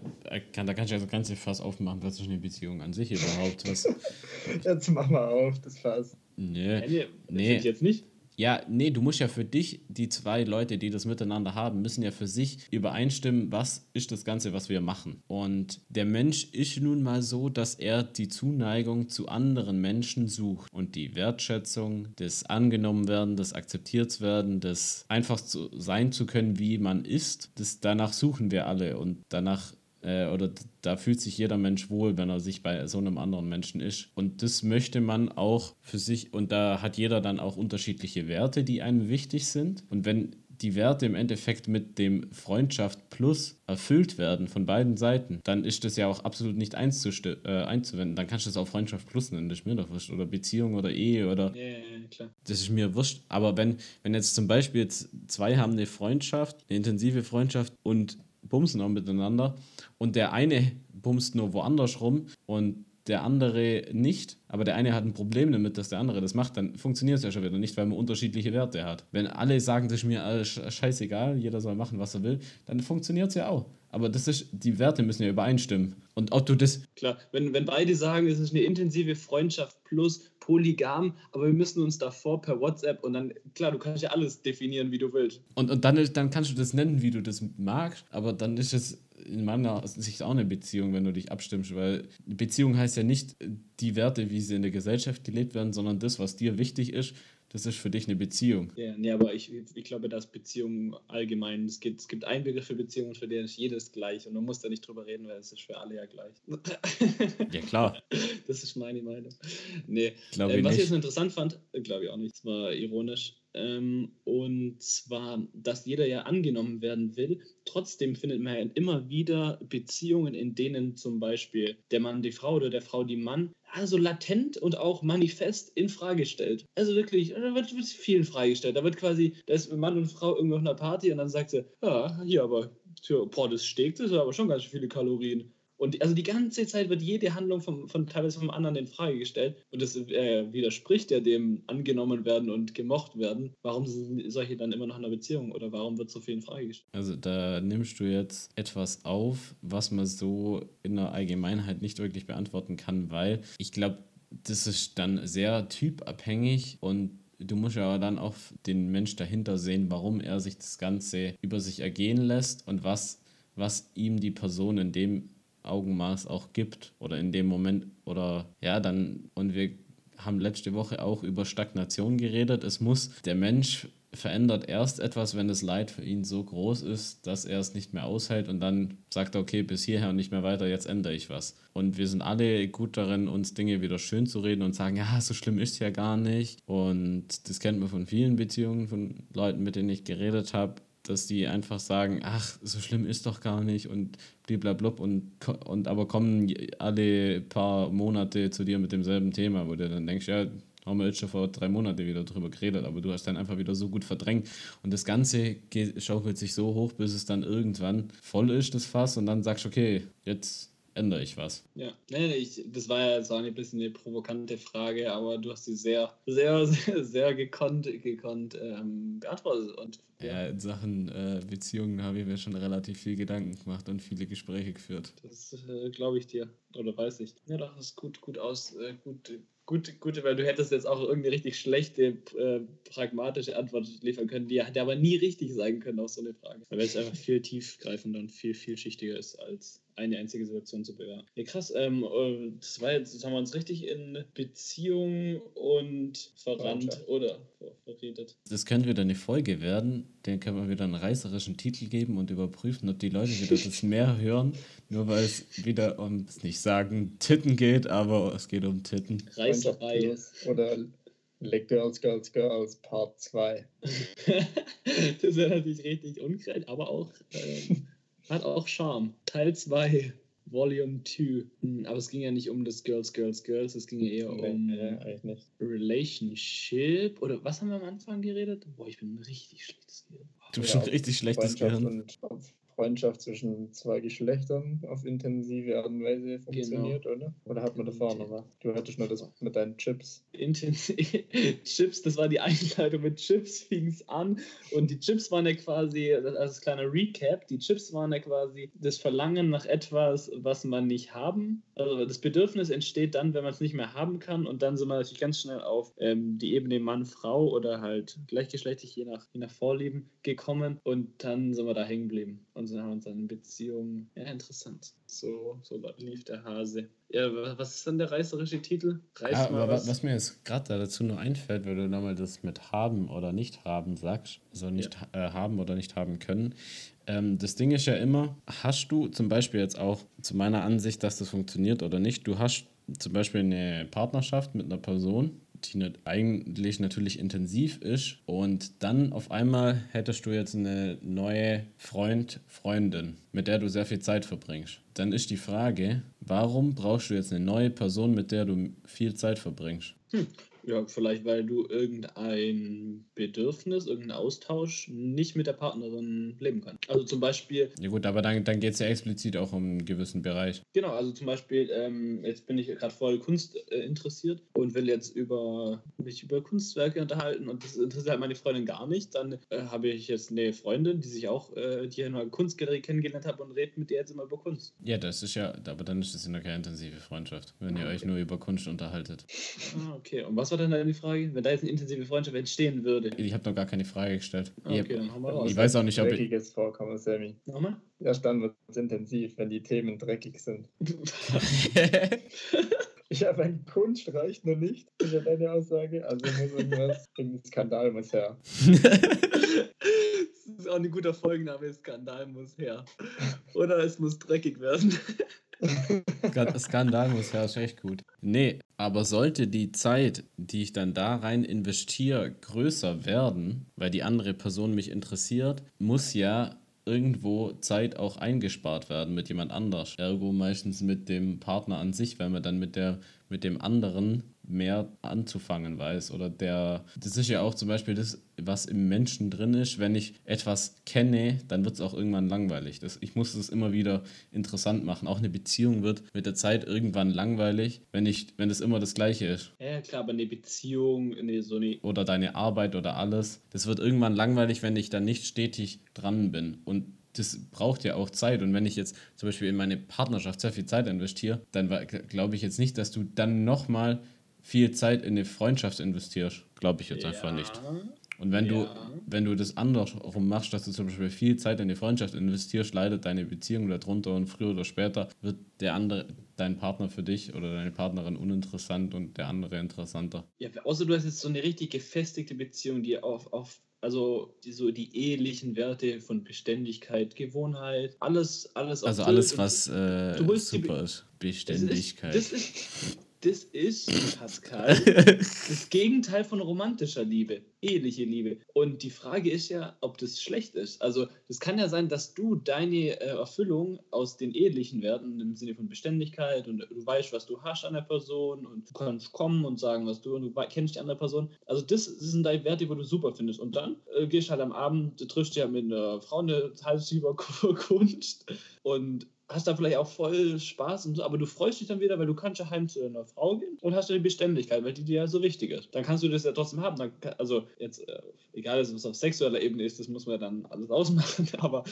Speaker 2: kann, da kann ich ja das ganze Fass aufmachen, was ist eine Beziehung an sich überhaupt? Was?
Speaker 3: Jetzt mach mal auf, das Fass.
Speaker 2: Nee,
Speaker 1: Nee, nee. Jetzt nicht.
Speaker 2: Ja, nee, du musst ja für dich, die zwei Leute, die das miteinander haben, müssen ja für sich übereinstimmen, was ist das Ganze, was wir machen. Und der Mensch ist nun mal so, dass er die Zuneigung zu anderen Menschen sucht und die Wertschätzung, das angenommen werden, das akzeptiert werden, das einfach so sein zu können, wie man ist, das, danach suchen wir alle und danach äh, oder da fühlt sich jeder Mensch wohl, wenn er sich bei so einem anderen Menschen ist. Und das möchte man auch für sich, und da hat jeder dann auch unterschiedliche Werte, die einem wichtig sind. Und wenn die Werte im Endeffekt mit dem Freundschaft plus erfüllt werden von beiden Seiten, dann ist das ja auch absolut nicht einzusti- äh, einzuwenden. Dann kannst du das auch Freundschaft plus nennen, das ist mir doch wurscht. Oder Beziehung oder Ehe oder
Speaker 1: Ja, ja, ja, klar.
Speaker 2: das ist mir wurscht. Aber wenn, wenn jetzt zum Beispiel jetzt zwei haben eine Freundschaft, eine intensive Freundschaft und bumsen auch miteinander und der eine bumst nur woanders rum und der andere nicht, aber der eine hat ein Problem damit, dass der andere das macht, dann funktioniert es ja schon wieder nicht, weil man unterschiedliche Werte hat. Wenn alle sagen, das ist mir scheißegal, jeder soll machen, was er will, dann funktioniert es ja auch. Aber das ist, die Werte müssen ja übereinstimmen. Und ob du das
Speaker 1: Klar, wenn, wenn beide sagen, es ist eine intensive Freundschaft plus polygam, aber wir müssen uns davor per WhatsApp und dann, klar, du kannst ja alles definieren, wie du willst.
Speaker 2: Und, und dann, dann kannst du das nennen, wie du das magst, aber dann ist es in meiner Sicht auch eine Beziehung, wenn du dich abstimmst, weil eine Beziehung heißt ja nicht die Werte, wie sie in der Gesellschaft gelebt werden, sondern das, was dir wichtig ist, das ist für dich eine Beziehung.
Speaker 1: Ja, nee, aber ich, ich glaube, dass Beziehungen allgemein, es gibt, es gibt einen Begriff für Beziehungen, für den ist jedes gleich und man muss da nicht drüber reden, weil es ist für alle ja gleich.
Speaker 2: Ja, klar.
Speaker 1: das ist meine Meinung. Nee,
Speaker 2: Glaube
Speaker 1: ähm,
Speaker 2: ich
Speaker 1: was ich
Speaker 2: nicht.
Speaker 1: jetzt interessant fand, glaube ich auch nicht, das war ironisch, und zwar, dass jeder ja angenommen werden will. Trotzdem findet man ja immer wieder Beziehungen, in denen zum Beispiel der Mann die Frau oder der Frau die Mann also latent und auch manifest in Frage stellt. Also wirklich, da wird, wird viel in Frage gestellt. Da wird quasi, da ist Mann und Frau irgendwo auf einer Party und dann sagt sie, ja, hier aber, boah, das Steak, das ist aber schon ganz viele Kalorien. Und also die ganze Zeit wird jede Handlung vom, von teilweise vom anderen in Frage gestellt. Und das äh, widerspricht ja dem angenommen werden und gemocht werden. Warum sind solche dann immer noch in einer Beziehung oder warum wird so viel in Frage gestellt?
Speaker 2: Also da nimmst du jetzt etwas auf, was man so in der Allgemeinheit nicht wirklich beantworten kann, weil ich glaube, das ist dann sehr typabhängig und du musst ja dann auch den Mensch dahinter sehen, warum er sich das Ganze über sich ergehen lässt und was, was ihm die Person in dem Augenmaß auch gibt oder in dem Moment oder ja, dann und wir haben letzte Woche auch über Stagnation geredet. Es muss, der Mensch verändert erst etwas, wenn das Leid für ihn so groß ist, dass er es nicht mehr aushält und dann sagt er, okay, bis hierher und nicht mehr weiter, jetzt ändere ich was. Und wir sind alle gut darin, uns Dinge wieder schön zu reden und sagen, ja, so schlimm ist es ja gar nicht. Und das kennt man von vielen Beziehungen, von Leuten, mit denen ich geredet habe, dass die einfach sagen, ach, so schlimm ist doch gar nicht und bliblablub und, und aber kommen alle paar Monate zu dir mit demselben Thema, wo du dann denkst, ja, haben wir jetzt schon vor drei Monaten wieder drüber geredet, aber du hast dann einfach wieder so gut verdrängt. Und das Ganze schaukelt sich so hoch, bis es dann irgendwann voll ist, das Fass und dann sagst du, okay, jetzt ändere ich was.
Speaker 1: Ja, nee, ich, das war ja auch ein bisschen eine provokante Frage, aber du hast sie sehr, sehr, sehr, sehr gekonnt, gekonnt ähm, beantwortet. Und
Speaker 2: Ja, in Sachen äh, Beziehungen habe ich mir schon relativ viel Gedanken gemacht und viele Gespräche geführt.
Speaker 1: Das äh, glaube ich dir. Oder weiß ich. Ja, doch, das ist gut, gut aus. Äh, gut, gut, gut, weil du hättest jetzt auch irgendeine richtig schlechte, äh, pragmatische Antwort liefern können, die hätte aber nie richtig sein können auf so eine Frage. Weil es einfach viel tiefgreifender und viel vielschichtiger ist, als eine einzige Situation zu bewerten. Ja, krass. Ähm, äh, das war jetzt, jetzt haben wir uns richtig in Beziehung und verrannt oder ver verredet.
Speaker 2: Das könnte wieder eine Folge werden, den können wir wieder einen reißerischen Titel geben und überprüfen, ob die Leute wieder das mehr hören, nur weil es wieder um, nicht sagen, Titten geht, aber es geht um Titten.
Speaker 1: Reißerei.
Speaker 3: Oder Let Girls, Girls, Girls Part 2.
Speaker 1: das wäre natürlich richtig ungerecht, aber auch ähm, hat auch Charme. Teil 2, Volume 2. Hm, Aber es ging ja nicht um das Girls, Girls, Girls, es ging ja eher um
Speaker 3: Nee, nicht.
Speaker 1: Relationship. Oder was haben wir am Anfang geredet? Boah, ich bin ein richtig schlechtes Gehirn.
Speaker 2: Du bist
Speaker 3: Ja,
Speaker 2: schon richtig schlechtes Gehirn.
Speaker 3: und Freundschaft zwischen zwei Geschlechtern auf intensive Art und Weise funktioniert, genau. oder? Oder hat man davor noch was? Du hattest nur das mit deinen Chips.
Speaker 1: Intensiv. Chips, das war die Einleitung mit Chips, fing es an. Und die Chips waren ja quasi, als kleiner Recap, die Chips waren ja quasi das Verlangen nach etwas, was man nicht haben. Also das Bedürfnis entsteht dann, wenn man es nicht mehr haben kann. Und dann sind wir natürlich ganz schnell auf ähm, die Ebene Mann, Frau oder halt gleichgeschlechtlich, je nach, je nach Vorlieben gekommen. Und dann sind wir da hängen geblieben und sind, haben uns dann in Beziehungen. Ja, interessant. So, so lief der Hase. Ja, was ist dann der reißerische Titel?
Speaker 2: Reiß ja, aber was. was. mir jetzt gerade dazu nur einfällt, wenn du nochmal das mit haben oder nicht haben sagst, also nicht ja. äh, haben oder nicht haben können. Ähm, das Ding ist ja immer, hast du zum Beispiel jetzt auch zu meiner Ansicht, dass das funktioniert oder nicht, du hast zum Beispiel eine Partnerschaft mit einer Person die eigentlich natürlich intensiv ist. Und dann auf einmal hättest du jetzt eine neue Freund, Freundin, mit der du sehr viel Zeit verbringst. Dann ist die Frage, warum brauchst du jetzt eine neue Person, mit der du viel Zeit verbringst?
Speaker 1: Hm. Ja, vielleicht weil du irgendein Bedürfnis, irgendeinen Austausch nicht mit der Partnerin leben kannst. Also zum Beispiel.
Speaker 2: Ja gut, aber dann, dann geht es ja explizit auch um einen gewissen Bereich.
Speaker 1: Genau, also zum Beispiel, ähm, jetzt bin ich gerade voll Kunst äh, interessiert und will jetzt über mich über Kunstwerke unterhalten und das interessiert halt meine Freundin gar nicht. Dann äh, habe ich jetzt eine Freundin, die sich auch, äh, die ja nur Kunstgalerie kennengelernt hat und redet mit der jetzt immer über Kunst.
Speaker 2: Ja, das ist ja, aber dann ist das ja noch keine intensive Freundschaft, wenn ihr okay. euch nur über Kunst unterhaltet.
Speaker 1: Ah, okay. Und was war denn dann die Frage? Wenn da jetzt eine intensive Freundschaft entstehen würde.
Speaker 2: Ich habe noch gar keine Frage gestellt.
Speaker 1: Ah, okay, ich, dann haben wir raus.
Speaker 2: Ich weiß auch nicht, ob
Speaker 3: Dreckiges Vorkommen, Sammy.
Speaker 1: Nochmal?
Speaker 3: Erst dann wird es intensiv, wenn die Themen dreckig sind. Ich habe einen Kunst, reicht noch nicht. Das ist ja deine Aussage. Also muss irgendwas, ein Skandal muss her.
Speaker 1: das ist auch ein guter Folgenname, Skandal muss her. Oder es muss dreckig werden.
Speaker 2: Skandal muss her, ist echt gut. Nee, aber sollte die Zeit, die ich dann da rein investiere, größer werden, weil die andere Person mich interessiert, muss ja irgendwo Zeit auch eingespart werden mit jemand anders. Ergo meistens mit dem Partner an sich, weil man dann mit der mit dem anderen mehr anzufangen weiß. Oder der, das ist ja auch zum Beispiel das, was im Menschen drin ist. Wenn ich etwas kenne, dann wird es auch irgendwann langweilig. Das, ich muss es immer wieder interessant machen. Auch eine Beziehung wird mit der Zeit irgendwann langweilig, wenn ich, wenn es immer das Gleiche ist.
Speaker 1: Ja, klar, aber eine Beziehung, nee, so eine.
Speaker 2: Oder deine Arbeit oder alles. Das wird irgendwann langweilig, wenn ich dann nicht stetig dran bin. Und das braucht ja auch Zeit. Und wenn ich jetzt zum Beispiel in meine Partnerschaft sehr viel Zeit investiere, dann glaube ich jetzt nicht, dass du dann nochmal viel Zeit in eine Freundschaft investierst. Glaube ich jetzt ja. einfach nicht. Und wenn ja. du, wenn du das andersrum machst, dass du zum Beispiel viel Zeit in die Freundschaft investierst, leidet deine Beziehung darunter und früher oder später wird der andere, dein Partner für dich oder deine Partnerin uninteressant und der andere interessanter.
Speaker 1: Ja, außer du hast jetzt so eine richtig gefestigte Beziehung, die auf, auf also die, so die ehelichen Werte von Beständigkeit, Gewohnheit, alles, alles.
Speaker 2: Also alles, was äh, super ist. Beständigkeit.
Speaker 1: Das ist, das ist, das ist, Pascal, das Gegenteil von romantischer Liebe, eheliche Liebe. Und die Frage ist ja, ob das schlecht ist. Also, es kann ja sein, dass du deine äh, Erfüllung aus den ehelichen Werten im Sinne von Beständigkeit und du weißt, was du hast an der Person und du kannst kommen und sagen, was du und du kennst die andere Person. Also, das, sind deine Werte, die du super findest. Und dann äh, gehst halt am Abend, du triffst ja mit einer Frau eine halbsüber Kunst und hast da vielleicht auch voll Spaß und so, aber du freust dich dann wieder, weil du kannst ja heim zu deiner Frau gehen und hast ja die Beständigkeit, weil die dir ja so wichtig ist. Dann kannst du das ja trotzdem haben. Dann, also jetzt, äh, egal was auf sexueller Ebene ist, das muss man dann alles ausmachen, aber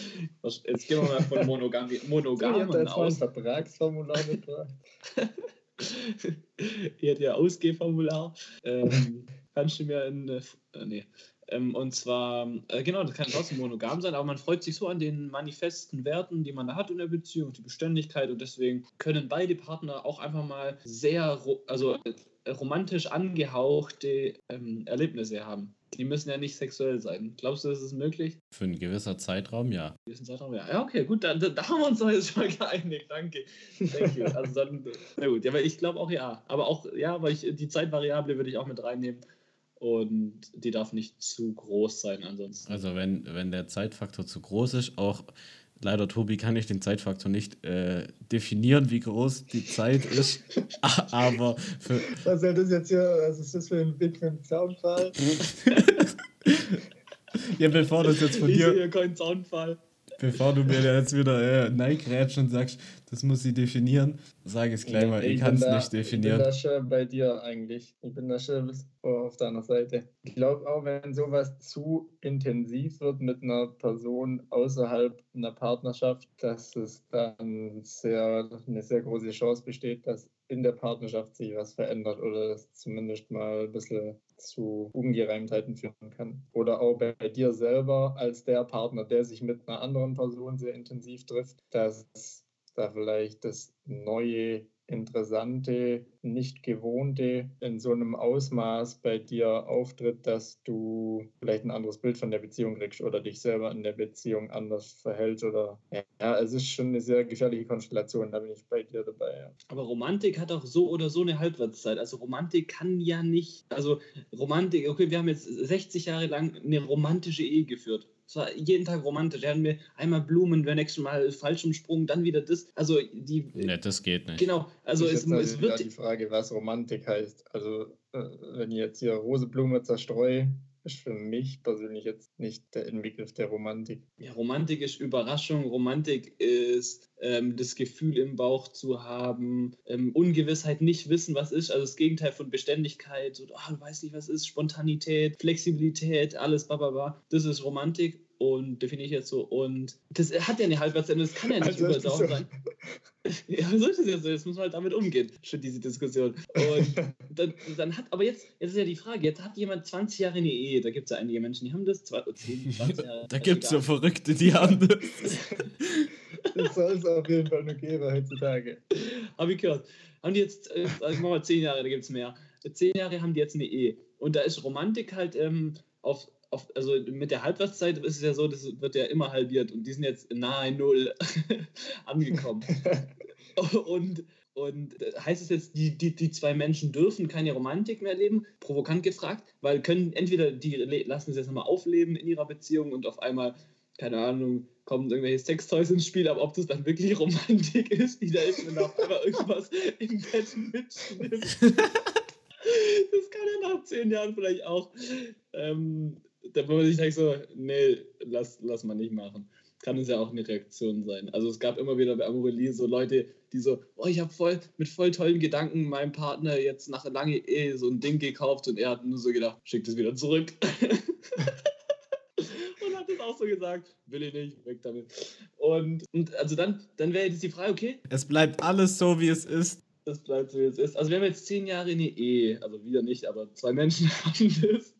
Speaker 1: jetzt gehen wir mal von Monogam Monogamen so, aus.
Speaker 3: Vertragsformular gebracht.
Speaker 1: Ihr hat ja Ausgehformular. Ähm, kannst du mir in, äh, nee, ähm, und zwar, äh, genau, das kann trotzdem monogam sein, aber man freut sich so an den manifesten Werten, die man da hat in der Beziehung, die Beständigkeit und deswegen können beide Partner auch einfach mal sehr, also äh, romantisch angehauchte ähm, Erlebnisse haben. Die müssen ja nicht sexuell sein. Glaubst du, das ist möglich?
Speaker 2: Für einen gewissen Zeitraum, ja. Einen
Speaker 1: gewissen Zeitraum, ja. Ja, okay, gut, da, da haben wir uns doch jetzt schon geeinigt. Danke. Thank you. Also dann, na gut, ja, aber ich glaube auch ja. Aber auch, ja, weil ich die Zeitvariable würde ich auch mit reinnehmen und die darf nicht zu groß sein ansonsten.
Speaker 2: Also wenn, wenn der Zeitfaktor zu groß ist, auch leider Tobi kann ich den Zeitfaktor nicht äh, definieren, wie groß die Zeit ist, aber für
Speaker 3: Was soll das jetzt hier, was ist das für ein Big Soundfall?
Speaker 2: ja, bevor das jetzt von
Speaker 1: ich
Speaker 2: dir...
Speaker 1: Ich sehe keinen Soundfall.
Speaker 2: Bevor du mir jetzt wieder äh, neigrätsch und sagst, das muss sie definieren, sage ich es gleich mal, ich, ich kann es nicht definieren.
Speaker 3: Ich bin da schon bei dir eigentlich. Ich bin da schon auf deiner Seite. Ich glaube auch, wenn sowas zu intensiv wird mit einer Person außerhalb einer Partnerschaft, dass es dann sehr, eine sehr große Chance besteht, dass in der Partnerschaft sich was verändert oder das zumindest mal ein bisschen zu Ungereimtheiten führen kann. Oder auch bei dir selber als der Partner, der sich mit einer anderen Person sehr intensiv trifft, dass da vielleicht das neue Interessante, nicht Gewohnte in so einem Ausmaß bei dir auftritt, dass du vielleicht ein anderes Bild von der Beziehung kriegst oder dich selber in der Beziehung anders verhältst oder ja, es ist schon eine sehr gefährliche Konstellation, da bin ich bei dir dabei. Ja.
Speaker 1: Aber Romantik hat auch so oder so eine Halbwertszeit. Also Romantik kann ja nicht, also Romantik, okay, wir haben jetzt 60 Jahre lang eine romantische Ehe geführt. Es war jeden Tag romantisch. Er hat mir einmal Blumen, beim nächsten Mal Fallschirmsprung, dann wieder das. Also die.
Speaker 2: Ne, das geht nicht.
Speaker 1: Genau. Also es,
Speaker 3: es wird. Die Frage, was Romantik heißt. Also äh, wenn ich jetzt hier Roseblume zerstreue, ist für mich persönlich jetzt nicht der Inbegriff der Romantik.
Speaker 1: Ja, Romantik ist Überraschung, Romantik ist ähm, das Gefühl im Bauch zu haben, ähm, Ungewissheit, nicht wissen, was ist, also das Gegenteil von Beständigkeit, so, oh, du weißt nicht, was ist, Spontanität, Flexibilität, alles, bababa. Das ist Romantik und definiere ich jetzt so. Und das hat ja eine Halbwertsende, das kann ja nicht also überall so sein. ja, so ist es jetzt so. Jetzt muss man halt damit umgehen, schon diese Diskussion. Und dann, dann, hat, aber jetzt, jetzt ist ja die Frage, jetzt hat jemand 20 Jahre eine Ehe, da gibt es ja einige Menschen, die haben das, 10, 20 Jahre.
Speaker 2: da gibt es so Verrückte, die haben das.
Speaker 3: das soll es auf jeden Fall nur geben heutzutage.
Speaker 1: Habe ich gehört. Haben die jetzt, äh, ich mach mal 10 Jahre, da gibt es mehr. 10 Jahre haben die jetzt eine Ehe. Und da ist Romantik halt ähm, auf auf, also mit der Halbwertszeit ist es ja so, das wird ja immer halbiert und die sind jetzt nahe Null angekommen. und, und heißt es jetzt, die, die, die zwei Menschen dürfen keine Romantik mehr leben? Provokant gefragt, weil können entweder die lassen sie jetzt nochmal aufleben in ihrer Beziehung und auf einmal, keine Ahnung, kommen irgendwelche Sextoys ins Spiel, aber ob das dann wirklich Romantik ist, die da ist, wenn auf einmal irgendwas im Bett mitschnimmt. das kann ja nach zehn Jahren vielleicht auch ähm, da man sich denkt so, nee, lass, lass mal nicht machen. Kann es ja auch eine Reaktion sein. Also es gab immer wieder bei Amorelie so Leute, die so, oh, ich habe voll mit voll tollen Gedanken meinem Partner jetzt nach lange Ehe so ein Ding gekauft und er hat nur so gedacht, schick das wieder zurück. und hat das auch so gesagt, will ich nicht, weg damit. Und, und also dann, dann wäre jetzt die Frage, okay.
Speaker 2: Es bleibt alles so, wie es ist.
Speaker 1: Es bleibt so, wie es ist. Also wir haben jetzt zehn Jahre in die Ehe, also wieder nicht, aber zwei Menschen haben das.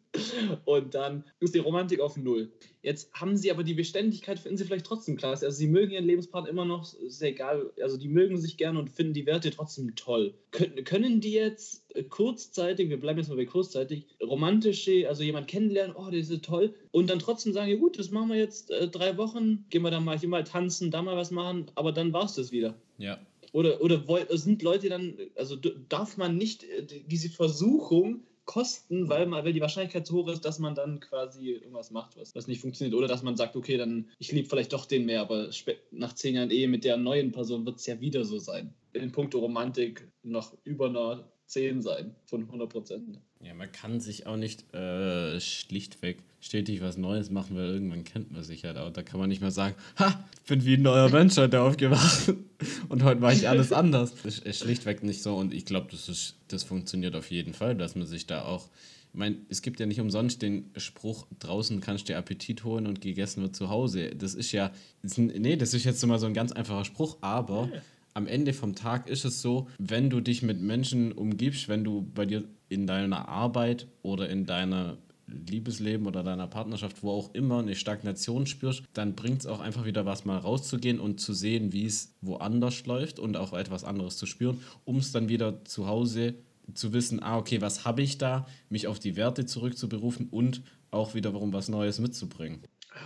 Speaker 1: Und dann ist die Romantik auf Null. Jetzt haben sie aber die Beständigkeit, finden sie vielleicht trotzdem klasse. Also sie mögen ihren Lebenspartner immer noch, ist egal. Also die mögen sich gerne und finden die Werte trotzdem toll. Können, können die jetzt äh, kurzzeitig, wir bleiben jetzt mal bei kurzzeitig, romantische, also jemand kennenlernen, oh, das ist toll, und dann trotzdem sagen, ja gut, das machen wir jetzt äh, drei Wochen, gehen wir dann mal hier mal tanzen, da mal was machen, aber dann war es das wieder.
Speaker 2: Ja.
Speaker 1: Oder, oder sind Leute dann, also darf man nicht äh, diese Versuchung, kosten, weil, man, weil die Wahrscheinlichkeit so hoch ist, dass man dann quasi irgendwas macht, was, was nicht funktioniert. Oder dass man sagt, okay, dann ich liebe vielleicht doch den mehr, aber nach zehn Jahren Ehe mit der neuen Person wird es ja wieder so sein. In puncto Romantik noch über einer 10 sein von 100 Prozent.
Speaker 2: Ja, man kann sich auch nicht äh, schlichtweg stetig was Neues machen, weil irgendwann kennt man sich halt auch. Da kann man nicht mehr sagen, ha, ich bin wie ein neuer Mensch heute aufgewacht und heute mache ich alles anders. Das ist schlichtweg nicht so und ich glaube, das, das funktioniert auf jeden Fall, dass man sich da auch ich meine, es gibt ja nicht umsonst den Spruch, draußen kannst du dir Appetit holen und gegessen wird zu Hause. Das ist ja, das, nee, das ist jetzt mal so ein ganz einfacher Spruch, aber am Ende vom Tag ist es so, wenn du dich mit Menschen umgibst, wenn du bei dir in deiner Arbeit oder in deiner Liebesleben oder deiner Partnerschaft, wo auch immer eine Stagnation spürst, dann bringt es auch einfach wieder was, mal rauszugehen und zu sehen, wie es woanders läuft und auch etwas anderes zu spüren, um es dann wieder zu Hause zu wissen, ah, okay, was habe ich da, mich auf die Werte zurückzuberufen und auch wiederum was Neues mitzubringen.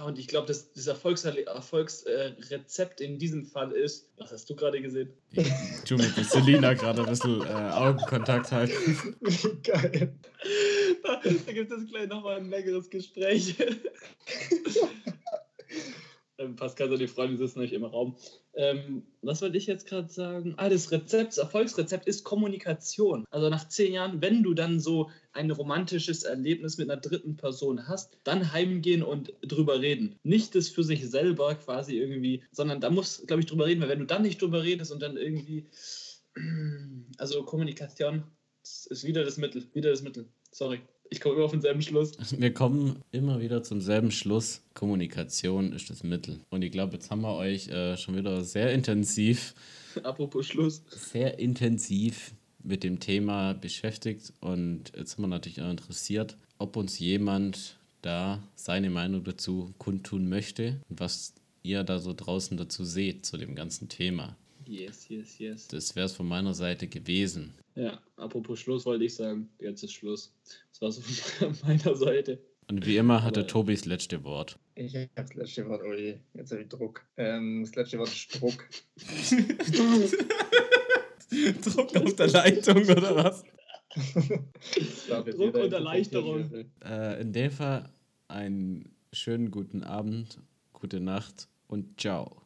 Speaker 1: Und ich glaube, das, das Erfolgsrezept Erfolgs, in diesem Fall ist, was hast du gerade gesehen?
Speaker 2: Ich tue mit Selina gerade ein bisschen äh, Augenkontakt halten.
Speaker 1: Geil. Da, da gibt es gleich nochmal ein längeres Gespräch. Ähm, Pascal und die Freunde sitzen nicht im Raum. Ähm, was wollte ich jetzt gerade sagen? Ah, das Rezept, das Erfolgsrezept ist Kommunikation. Also nach zehn Jahren, wenn du dann so ein romantisches Erlebnis mit einer dritten Person hast, dann heimgehen und drüber reden. Nicht das für sich selber quasi irgendwie, sondern da muss, glaube ich, drüber reden, weil wenn du dann nicht drüber redest und dann irgendwie, also Kommunikation ist wieder das Mittel, wieder das Mittel. Sorry. Ich komme immer auf denselben Schluss.
Speaker 2: Wir kommen immer wieder zum selben Schluss. Kommunikation ist das Mittel. Und ich glaube, jetzt haben wir euch äh, schon wieder sehr intensiv.
Speaker 1: Apropos Schluss.
Speaker 2: Sehr intensiv mit dem Thema beschäftigt. Und jetzt sind wir natürlich auch interessiert, ob uns jemand da seine Meinung dazu kundtun möchte und was ihr da so draußen dazu seht zu dem ganzen Thema.
Speaker 1: Yes, yes, yes.
Speaker 2: Das wäre es von meiner Seite gewesen.
Speaker 1: Ja, apropos Schluss wollte ich sagen. Jetzt ist Schluss. Das war so von meiner Seite.
Speaker 2: Und wie immer hatte Aber, Tobi das letzte Wort.
Speaker 3: Ich habe das letzte Wort, oh je, jetzt habe ich Druck. Ähm, das letzte Wort ist Druck.
Speaker 2: Druck auf der Leitung oder was?
Speaker 1: Druck und Erleichterung.
Speaker 2: Äh, in dem Fall einen schönen guten Abend, gute Nacht und ciao.